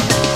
up.